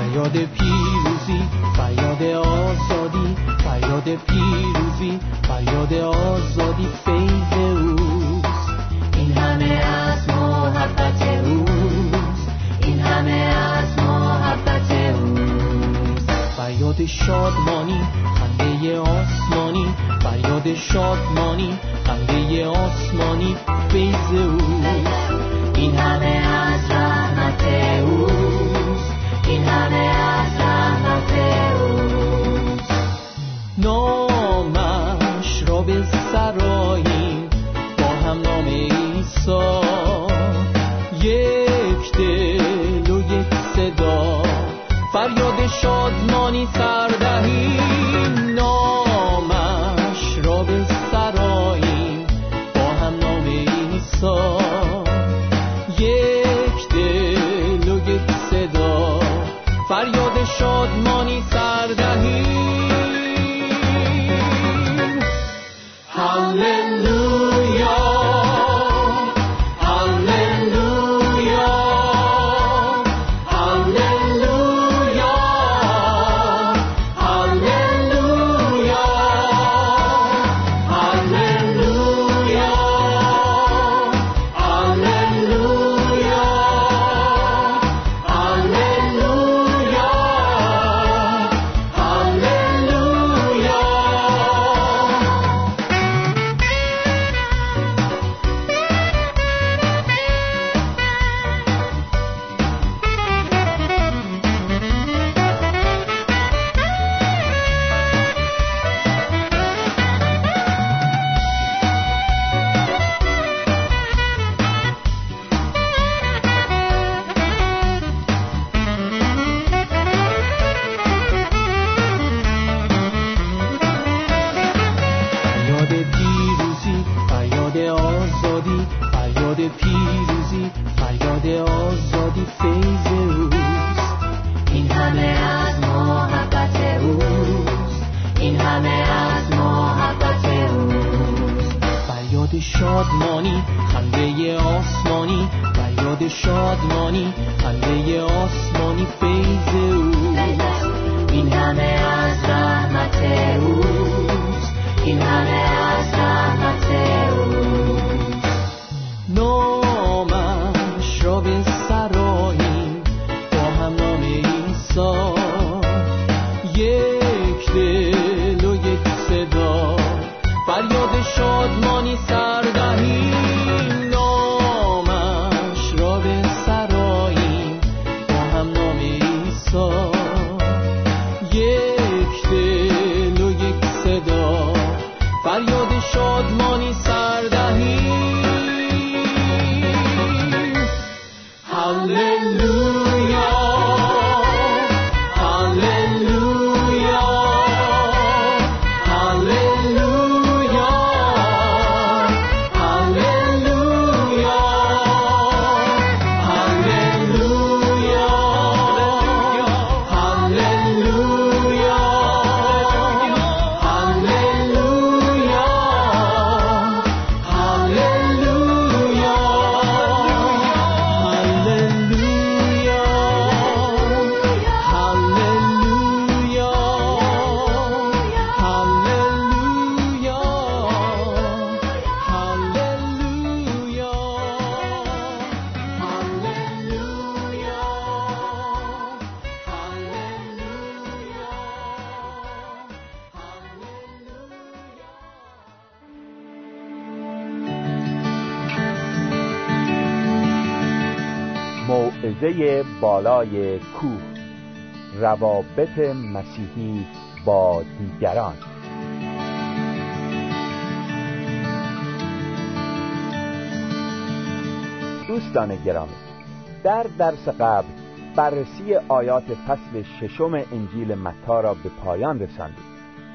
فریاد پیروزی فریاد آزادی فریاد پیروزی فریاد آزادی فیض اوست. این همه از محبت اوست. این همه از محبت اوست. فریاد شادمانی خنده آسمانی فریاد شادمانی خنده آسمانی فیض اوست. این همه از موعظه بالای کوه روابط مسیحی با دیگران. دوستان گرامی در درس قبل بررسی آیات فصل ششم انجیل متا را به پایان رساندیم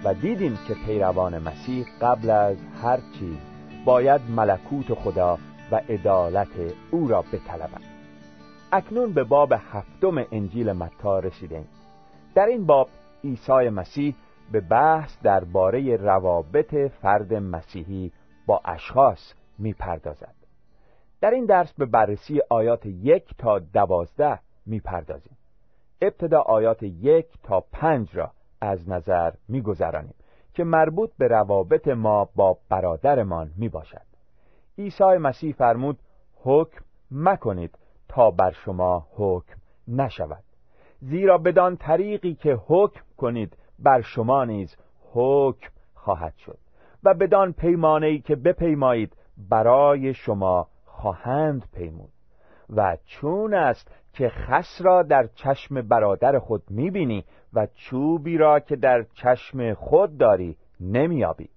و دیدیم که پیروان مسیح قبل از هر چیز باید ملکوت خدا و عدالت او را بطلبند اکنون به باب هفتم انجیل متا رسیدیم. در این باب عیسی مسیح به بحث درباره روابط فرد مسیحی با اشخاص می‌پردازد. در این درس به بررسی آیات یک تا دوازده می‌پردازیم. ابتدا آیات یک تا پنج را از نظر میگذرانیم که مربوط به روابط ما با برادرمان می باشد عیسی مسیح فرمود حکم مکنید تا بر شما حکم نشود. زیرا بدان طریقی که حکم کنید بر شما نیز حکم خواهد شد. و بدان پیمانه که بپیمایید برای شما خواهند پیمود. و چون است که خس را در چشم برادر خود می‌بینی و چوبی را که در چشم خود داری نمیابی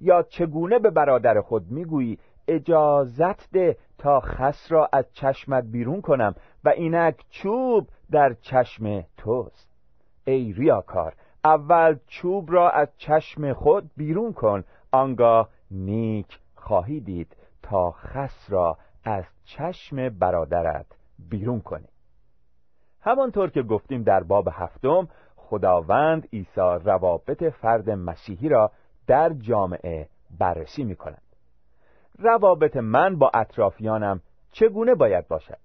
یا چگونه به برادر خود می‌گویی اجازت ده تا خس را از چشمت بیرون کنم و اینک چوب در چشم توست. ای ریاکار اول چوب را از چشم خود بیرون کن آنگاه نیک خواهی دید تا خس را از چشم برادرت بیرون کنی. همانطور که گفتیم در باب هفتم خداوند عیسی روابط فرد مسیحی را در جامعه بررسی می کند روابط من با اطرافیانم چگونه باید باشد؟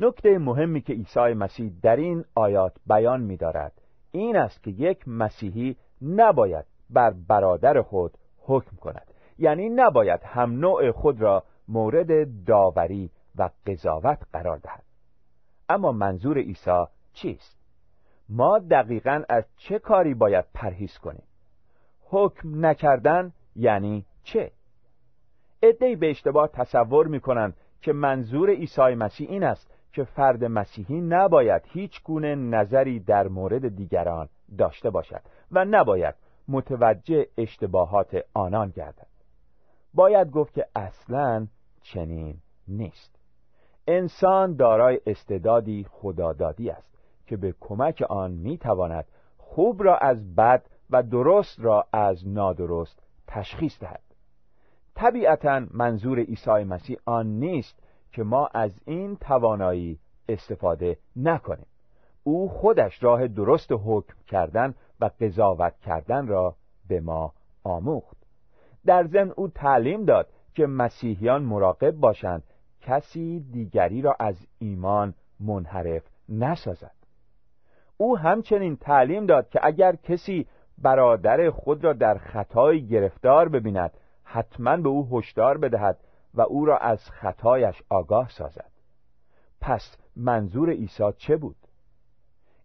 نکته مهمی که عیسی مسیح در این آیات بیان می دارد این است که یک مسیحی نباید بر برادر خود حکم کند. یعنی نباید هم نوع خود را مورد داوری و قضاوت قرار دهد. اما منظور عیسی چیست؟ ما دقیقا از چه کاری باید پرهیز کنیم؟ حکم نکردن یعنی چه؟ ادهی به اشتباه تصور می‌کنند که منظور عیسی مسیح این است که فرد مسیحی نباید هیچ گونه نظری در مورد دیگران داشته باشد و نباید متوجه اشتباهات آنان گردد. باید گفت که اصلا چنین نیست. انسان دارای استعدادی خدادادی است که به کمک آن می‌تواند خوب را از بد و درست را از نادرست تشخیص دهد. طبیعتا منظور عیسی مسیح آن نیست که ما از این توانایی استفاده نکنیم. او خودش راه درست حکم کردن و قضاوت کردن را به ما آموخت. در ضمن او تعلیم داد که مسیحیان مراقب باشند کسی دیگری را از ایمان منحرف نسازد. او همچنین تعلیم داد که اگر کسی برادر خود را در خطای گرفتار ببیند حتما به او هشدار بدهد و او را از خطایش آگاه سازد. پس منظور عیسی چه بود؟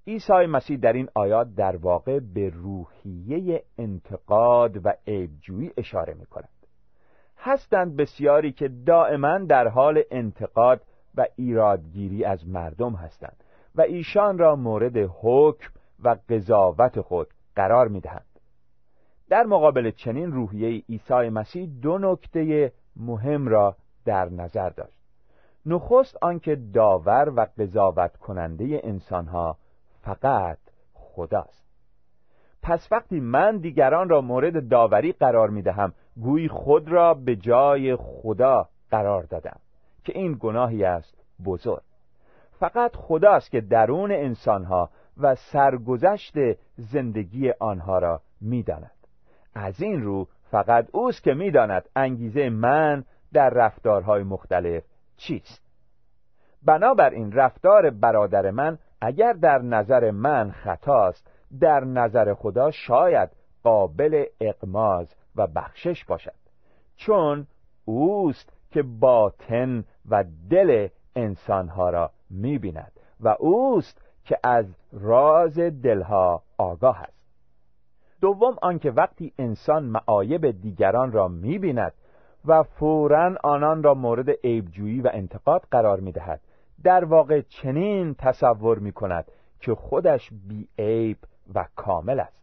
عیسی مسیح در این آیات در واقع به روحیه انتقاد و عیبجویی اشاره می کند هستند بسیاری که دائما در حال انتقاد و ایرادگیری از مردم هستند و ایشان را مورد حکم و قضاوت خود قرار می دهند. در مقابل چنین روحیه عیسی مسیح دو نکته مهم را در نظر داشت. نخست آنکه داور و قضاوت کننده انسانها فقط خداست. پس وقتی من دیگران را مورد داوری قرار می دهم گویی خود را به جای خدا قرار دادم که این گناهی است بزرگ. فقط خداست که درون انسانها و سرگذشت زندگی آنها را می‌داند. از این رو فقط اوست که می‌داند انگیزه من در رفتارهای مختلف چیست. بنابراین رفتار برادر من اگر در نظر من خطاست در نظر خدا شاید قابل اقماز و بخشش باشد. چون اوست که باطن و دل انسانها را می‌بیند و اوست که از راز دلها آگاه است. دوم آنکه وقتی انسان معایب دیگران را می‌بیند و فورا آنان را مورد عیبجویی و انتقاد قرار می‌دهد در واقع چنین تصور می‌کند که خودش بی عیب و کامل است.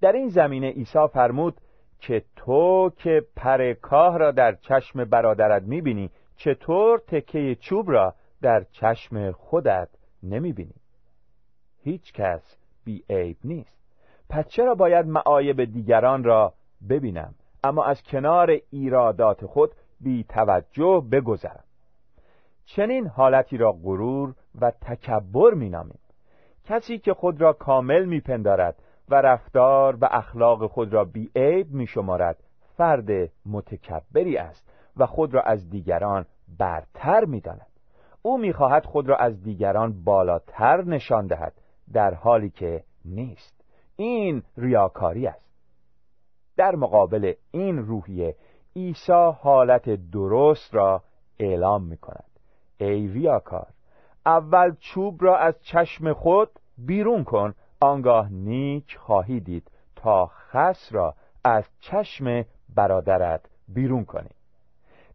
در این زمینه عیسی فرمود که تو که پر کاه را در چشم برادرت می‌بینی چطور تکه چوب را در چشم خودت نمی‌بینی؟ هیچ کس بی عیب نیست. پس چرا باید معایب دیگران را ببینم؟ اما از کنار ایرادات خود بی توجه بگذرم. چنین حالتی را غرور و تکبر مینامیم. کسی که خود را کامل میپندارد و رفتار و اخلاق خود را بی عیب می شمارد فرد متکبری است و خود را از دیگران برتر می داند. او می‌خواهد خود را از دیگران بالاتر نشان دهد در حالی که نیست. این ریاکاری است. در مقابل این روحیه عیسی حالت درست را اعلام می کند ای ریاکار اول چوب را از چشم خود بیرون کن آنگاه نیک خواهی دید تا خس را از چشم برادرت بیرون کنی.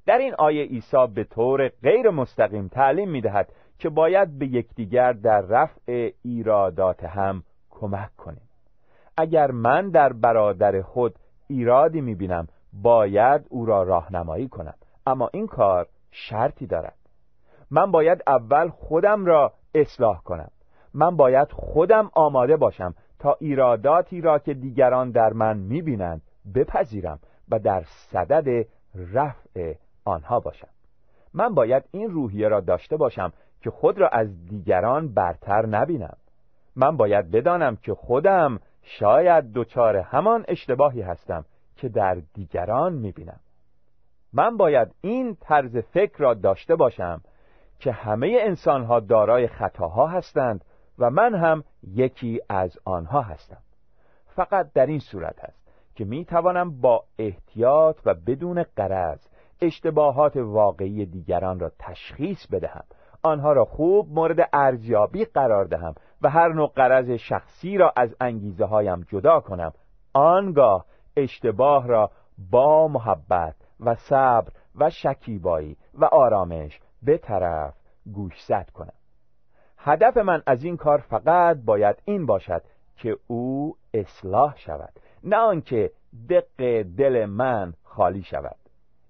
در این آیه عیسی به طور غیر مستقیم تعلیم می دهد که باید به یکدیگر در رفع ایرادات هم کمک کنیم. اگر من در برادر خود ایرادی می بینم باید او را راهنمایی کنم. اما این کار شرطی دارد. من باید اول خودم را اصلاح کنم. من باید خودم آماده باشم تا ایراداتی را که دیگران در من می‌بینند بپذیرم و در صدد رفع آنها باشم. من باید این روحیه را داشته باشم که خود را از دیگران برتر نبینم. من باید بدانم که خودم شاید دچار همان اشتباهی هستم که در دیگران می‌بینم. من باید این طرز فکر را داشته باشم که همه انسانها دارای خطاها هستند و من هم یکی از آنها هستم. فقط در این صورت است که می توانم با احتیاط و بدون قرض اشتباهات واقعی دیگران را تشخیص بدهم آنها را خوب مورد ارزیابی قرار دهم و هر نوع قرض شخصی را از انگیزه هایم جدا کنم. آنگاه اشتباه را با محبت و صبر و شکیبایی و آرامش به طرف گوشزد کنم. هدف من از این کار فقط باید این باشد که او اصلاح شود نه آنکه دق دل من خالی شود.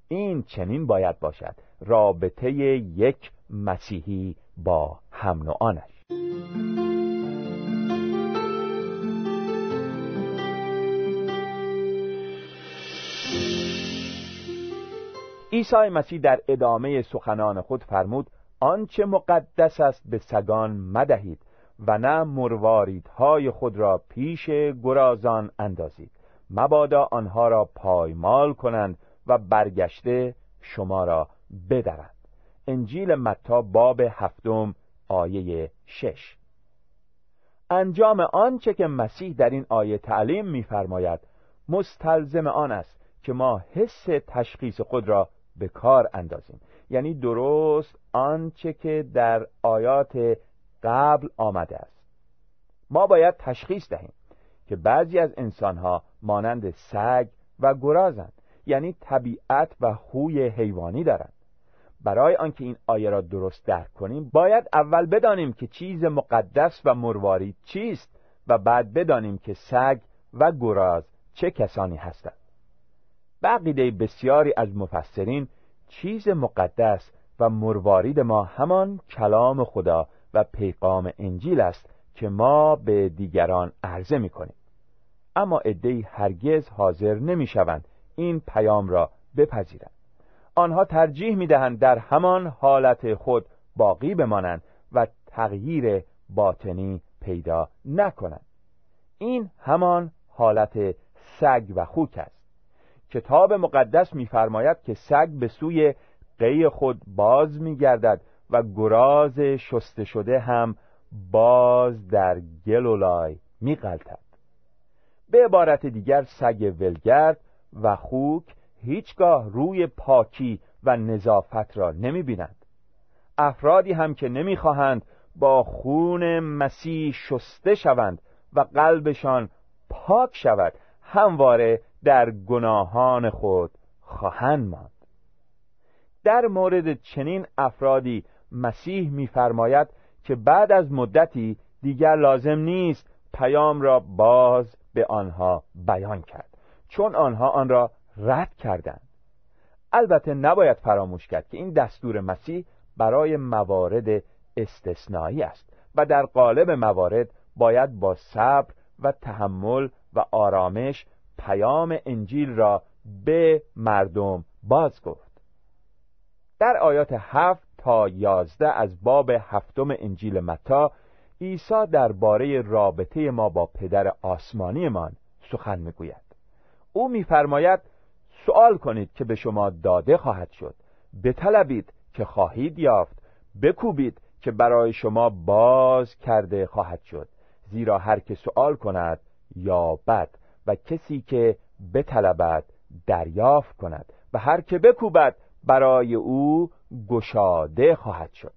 این چنین باید باشد رابطه یک مسیحی با هم نوعانش عیسی مسیح در ادامه سخنان خود فرمود آنچه مقدس است به سگان مدهید و نه مرواریدهای خود را پیش گرازان اندازید. مبادا آنها را پایمال کنند و برگشته شما را بدرند. انجیل متا باب هفتم آیه شش. انجام آنچه که مسیح در این آیه تعلیم می‌فرماید مستلزم آن است که ما حس تشخیص خود را به کار اندازیم. یعنی درست آنچه که در آیات قبل آمده است. ما باید تشخیص دهیم که بعضی از انسانها مانند سگ و گرازند. یعنی طبیعت و خوی حیوانی دارند. برای آنکه این آیه را درست درک کنیم باید اول بدانیم که چیز مقدس و مرواری چیست و بعد بدانیم که سگ و گراز چه کسانی هستند. بقیده بسیاری از مفسرین چیز مقدس و مروارید ما همان کلام خدا و پیغام انجیل است که ما به دیگران عرضه می کنیم اما عدهای هرگز حاضر نمی شوند این پیام را بپذیرند. آنها ترجیح می دهند در همان حالت خود باقی بمانند و تغییر باطنی پیدا نکنند. این همان حالت سگ و خوک است. کتاب مقدس می‌فرماید که سگ به سوی قی خود باز می‌گردد و گراز شسته شده هم باز در گل و لای می‌غلطد. به عبارت دیگر سگ ولگرد و خوک هیچگاه روی پاکی و نظافت را نمی‌بینند افرادی هم که نمی‌خواهند با خون مسیح شسته شوند و قلبشان پاک شود همواره در گناهان خود خواهند ماند. در مورد چنین افرادی مسیح می‌فرماید که بعد از مدتی دیگر لازم نیست پیام را باز به آنها بیان کرد چون آنها آن را رد کردند. البته نباید فراموش کرد که این دستور مسیح برای موارد استثنایی است و در قالب موارد باید با صبر و تحمل و آرامش پیام انجیل را به مردم باز گفت. در آیات هفت تا یازده از باب هفتم انجیل متا عیسی درباره رابطه ما با پدر آسمانیمان سخن می‌گوید. او میفرماید سوال کنید که به شما داده خواهد شد. بطلبید که خواهید یافت. بکوبید که برای شما باز کرده خواهد شد. زیرا هر که سوال کند یا بد کسی که بطلبد دریافت کند و هر که بکوبد برای او گشاده خواهد شد.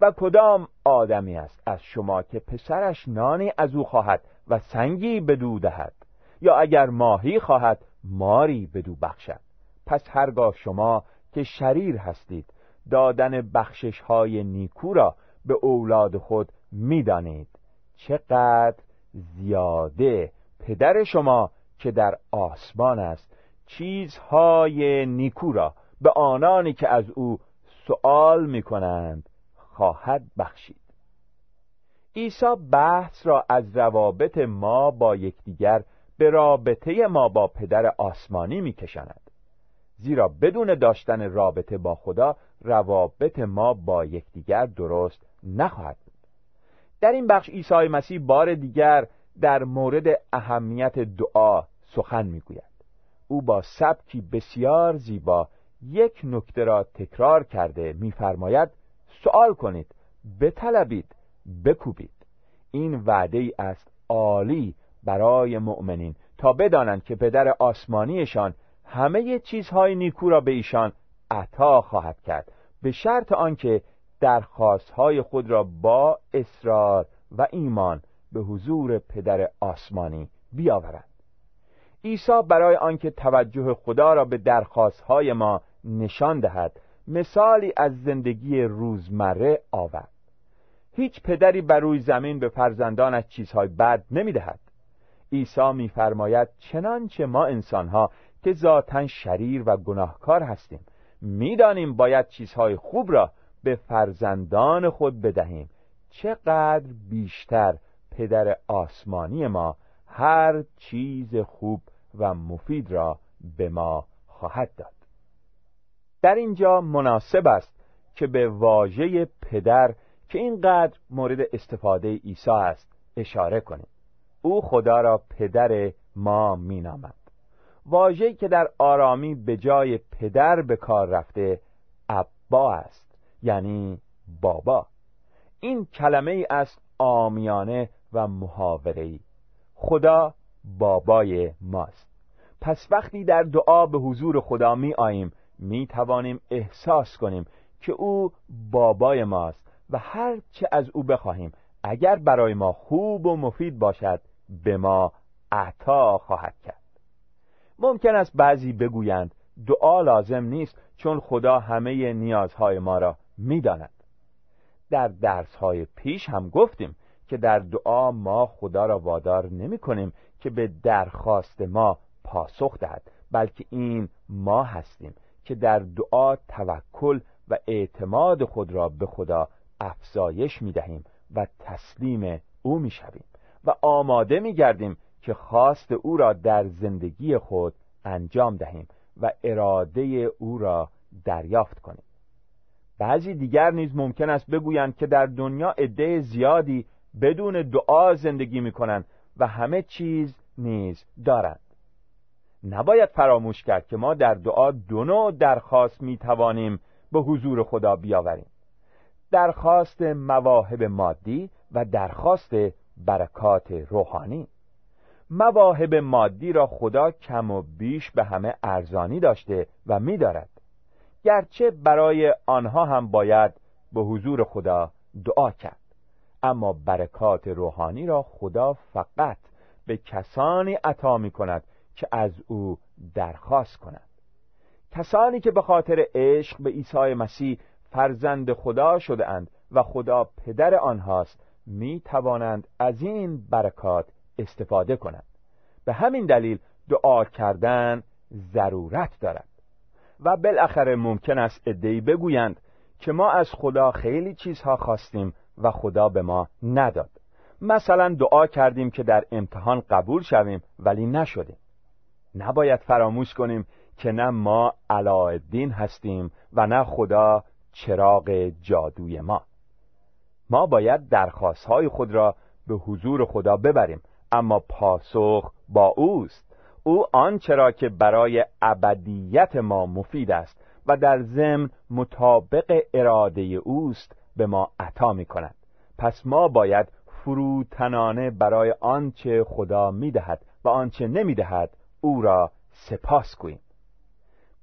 و کدام آدمی است از شما که پسرش نانی از او خواهد و سنگی بدو دهد؟ یا اگر ماهی خواهد ماری بدو بخشد. پس هرگاه شما که شریر هستید دادن بخشش های نیکو را به اولاد خود می‌دانید. چقدر زیاده پدر شما که در آسمان است چیزهای نیکو را به آنانی که از او سؤال می کنند خواهد بخشید. عیسی بحث را از روابط ما با یکدیگر به رابطه ما با پدر آسمانی میکشاند زیرا بدون داشتن رابطه با خدا روابط ما با یکدیگر درست نخواهد بود. در این بخش عیسی مسیح بار دیگر در مورد اهمیت دعا سخن می‌گوید. او با سبکی بسیار زیبا یک نکته را تکرار کرده میفرماید سوال کنید بطلبید بکوبید. این وعده ای است عالی برای مؤمنین. تا بدانند که پدر آسمانیشان همه چیزهای نیکو را به ایشان عطا خواهد کرد. به شرط آنکه درخواستهای خود را با اصرار و ایمان به حضور پدر آسمانی بیاورند عیسی برای آنکه توجه خدا را به درخواستهای ما نشان دهد مثالی از زندگی روزمره آورد. هیچ پدری بر روی زمین به فرزندانش چیزهای بد نمی‌دهد. عیسی میفرماید چنانچه ما انسانها که ذاتا شریر و گناهکار هستیم می‌دانیم باید چیزهای خوب را به فرزندان خود بدهیم. چقدر بیشتر پدر آسمانی ما هر چیز خوب و مفید را به ما خواهد داد. در اینجا مناسب است که به واژه پدر که اینقدر مورد استفاده عیسی است اشاره کنیم. او خدا را پدر ما مینامد. واژه‌ای که در آرامی به جای پدر به کار رفته ابا است یعنی بابا. این کلمه ای است آمیانه و محاوره خدا بابای ماست. پس وقتی در دعا به حضور خدا می آییم می توانیم احساس کنیم که او بابای ماست و هر چه از او بخواهیم. اگر برای ما خوب و مفید باشد به ما عطا خواهد کرد. ممکن است بعضی بگویند دعا لازم نیست چون خدا همه نیازهای ما را می‌داند. در درسهای پیش هم گفتیم که در دعا ما خدا را وادار نمی کنیم که به درخواست ما پاسخ دهد بلکه این ما هستیم که در دعا توکل و اعتماد خود را به خدا افزایش می دهیم و تسلیم او می شویم و آماده می گردیم که خواست او را در زندگی خود انجام دهیم و اراده او را دریافت کنیم. بعضی دیگر نیز ممکن است بگویند که در دنیا عده زیادی بدون دعا زندگی می کنند و همه چیز نیز دارند نباید فراموش کرد که ما در دعا دو نوع درخواست می توانیم به حضور خدا بیاوریم. درخواست مواهب مادی و درخواست برکات روحانی. مواهب مادی را خدا کم و بیش به همه ارزانی داشته و می‌دارد. گرچه برای آنها هم باید به حضور خدا دعا کرد. اما برکات روحانی را خدا فقط به کسانی عطا می کند که از او درخواست کنند. کسانی که به خاطر عشق به عیسی مسیح فرزند خدا شده اند و خدا پدر آنهاست می توانند از این برکات استفاده کنند. به همین دلیل دعا کردن ضرورت دارد. و بالاخره ممکن است ادعی بگویند که ما از خدا خیلی چیزها خواستیم و خدا به ما نداد. مثلا دعا کردیم که در امتحان قبول شویم ولی نشدیم. نباید فراموش کنیم که نه ما علاءالدین هستیم و نه خدا چراغ جادوی ما. ما باید درخواستهای خود را به حضور خدا ببریم اما پاسخ با اوست. او آنچه را که برای ابدیت ما مفید است و در ضمن مطابق اراده اوست به ما عطا می کند پس ما باید فروتنانه برای آنچه خدا می‌دهد و آنچه نمی‌دهد او را سپاس گوییم.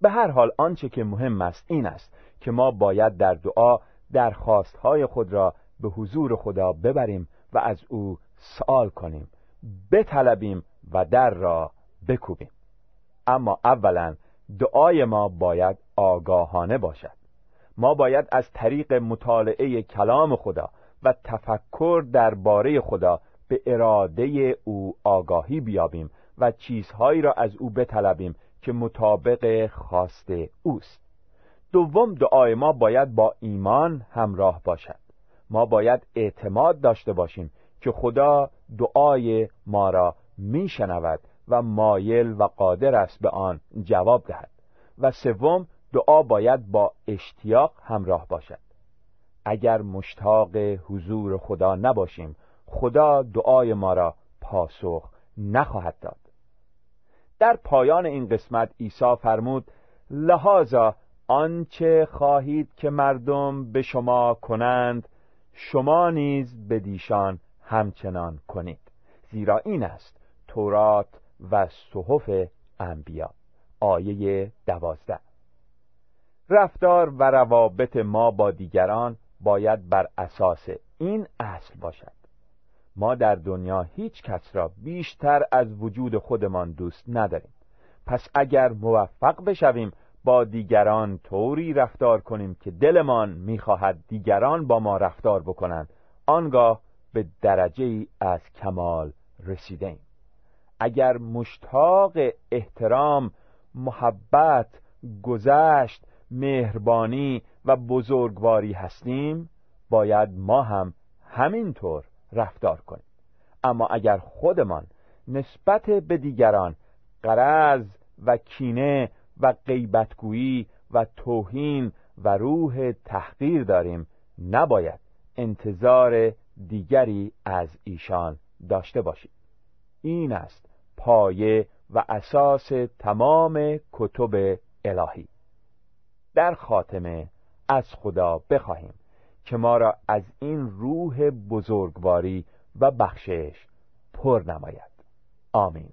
به هر حال آنچه که مهم است این است که ما باید در دعا درخواستهای خود را به حضور خدا ببریم و از او سوال کنیم بطلبیم و در را بکوبیم. اما اولا دعای ما باید آگاهانه باشد. ما باید از طریق مطالعه کلام خدا و تفکر درباره خدا به اراده او آگاهی بیابیم و چیزهایی را از او بطلبیم که مطابق خواست اوست. دوم دعای ما باید با ایمان همراه باشد. ما باید اعتماد داشته باشیم که خدا دعای ما را میشنود و مایل و قادر است به آن جواب دهد. و سوم دعا باید با اشتیاق همراه باشد. اگر مشتاق حضور خدا نباشیم خدا دعای ما را پاسخ نخواهد داد. در پایان این قسمت عیسی فرمود لحاظا آنچه خواهید که مردم به شما کنند شما نیز به دیشان همچنان کنید. زیرا این است تورات و صحف انبیا. آیه دوازده. رفتار و روابط ما با دیگران باید بر اساس این اصل باشد. ما در دنیا هیچ کس را بیشتر از وجود خودمان دوست نداریم. پس اگر موفق بشویم با دیگران طوری رفتار کنیم که دلمان می‌خواهد دیگران با ما رفتار بکنند آنگاه به درجه ای از کمال رسیده ایم اگر مشتاق احترام محبت گذشت مهربانی و بزرگواری هستیم باید ما هم همینطور رفتار کنیم. اما اگر خودمان نسبت به دیگران قرض و کینه و غیبتگویی و توهین و روح تحقیر داریم نباید انتظار دیگری از ایشان داشته باشید این است پایه و اساس تمام کتب الهی. در خاتمه از خدا بخواهیم که ما را از این روح بزرگواری و بخشش پر نماید. آمین.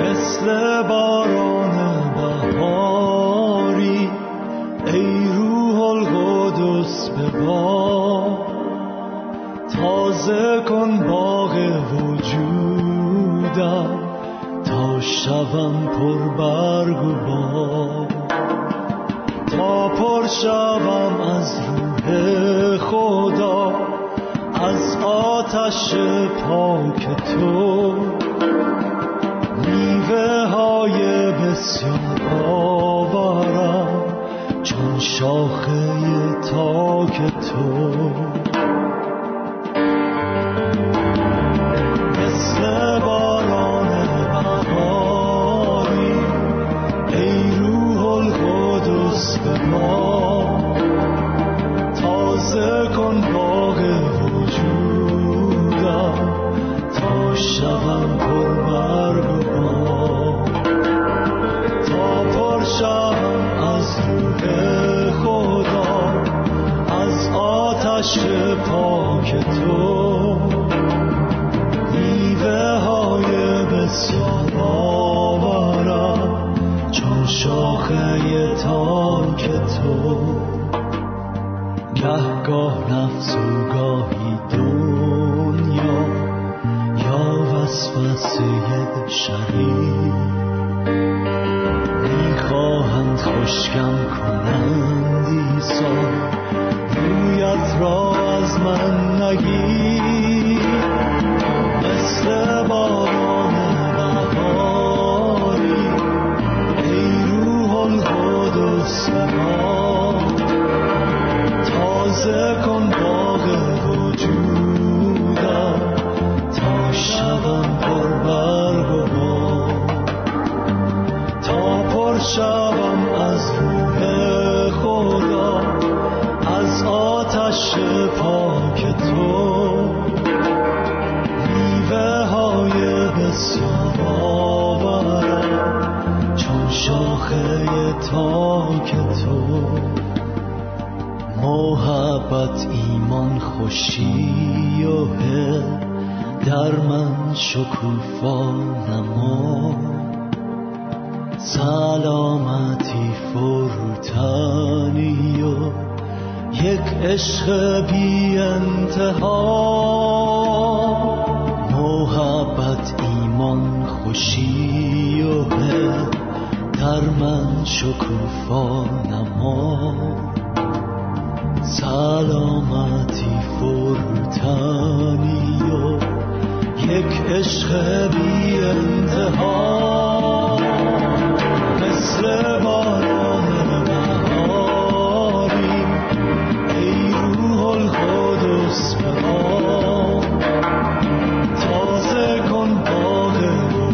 مثل شوم پر برگ و بار تا پر شوم از روح خدا از آتش پاک تو. میوه های بسیار آورم چون شاخه تاک تو. شکوفا نما سلامتی فروتنی و یک عشق بی انتها. محبت ایمان خوشی و در من شکوفا نما سلامتی فروتنی و یک عشق بی انتها مثل باران بهاری. ای روح القدس به تازه کن باغ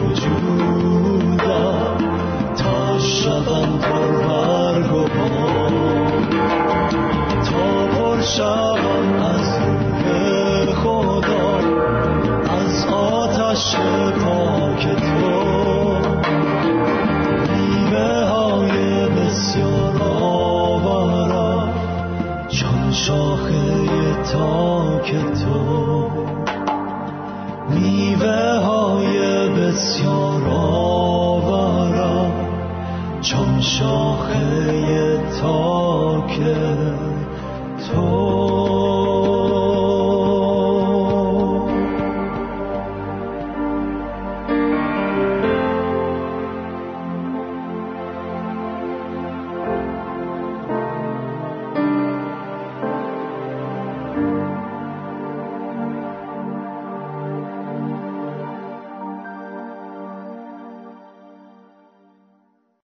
وجودم تا شدم پر برگ و تا پر آتش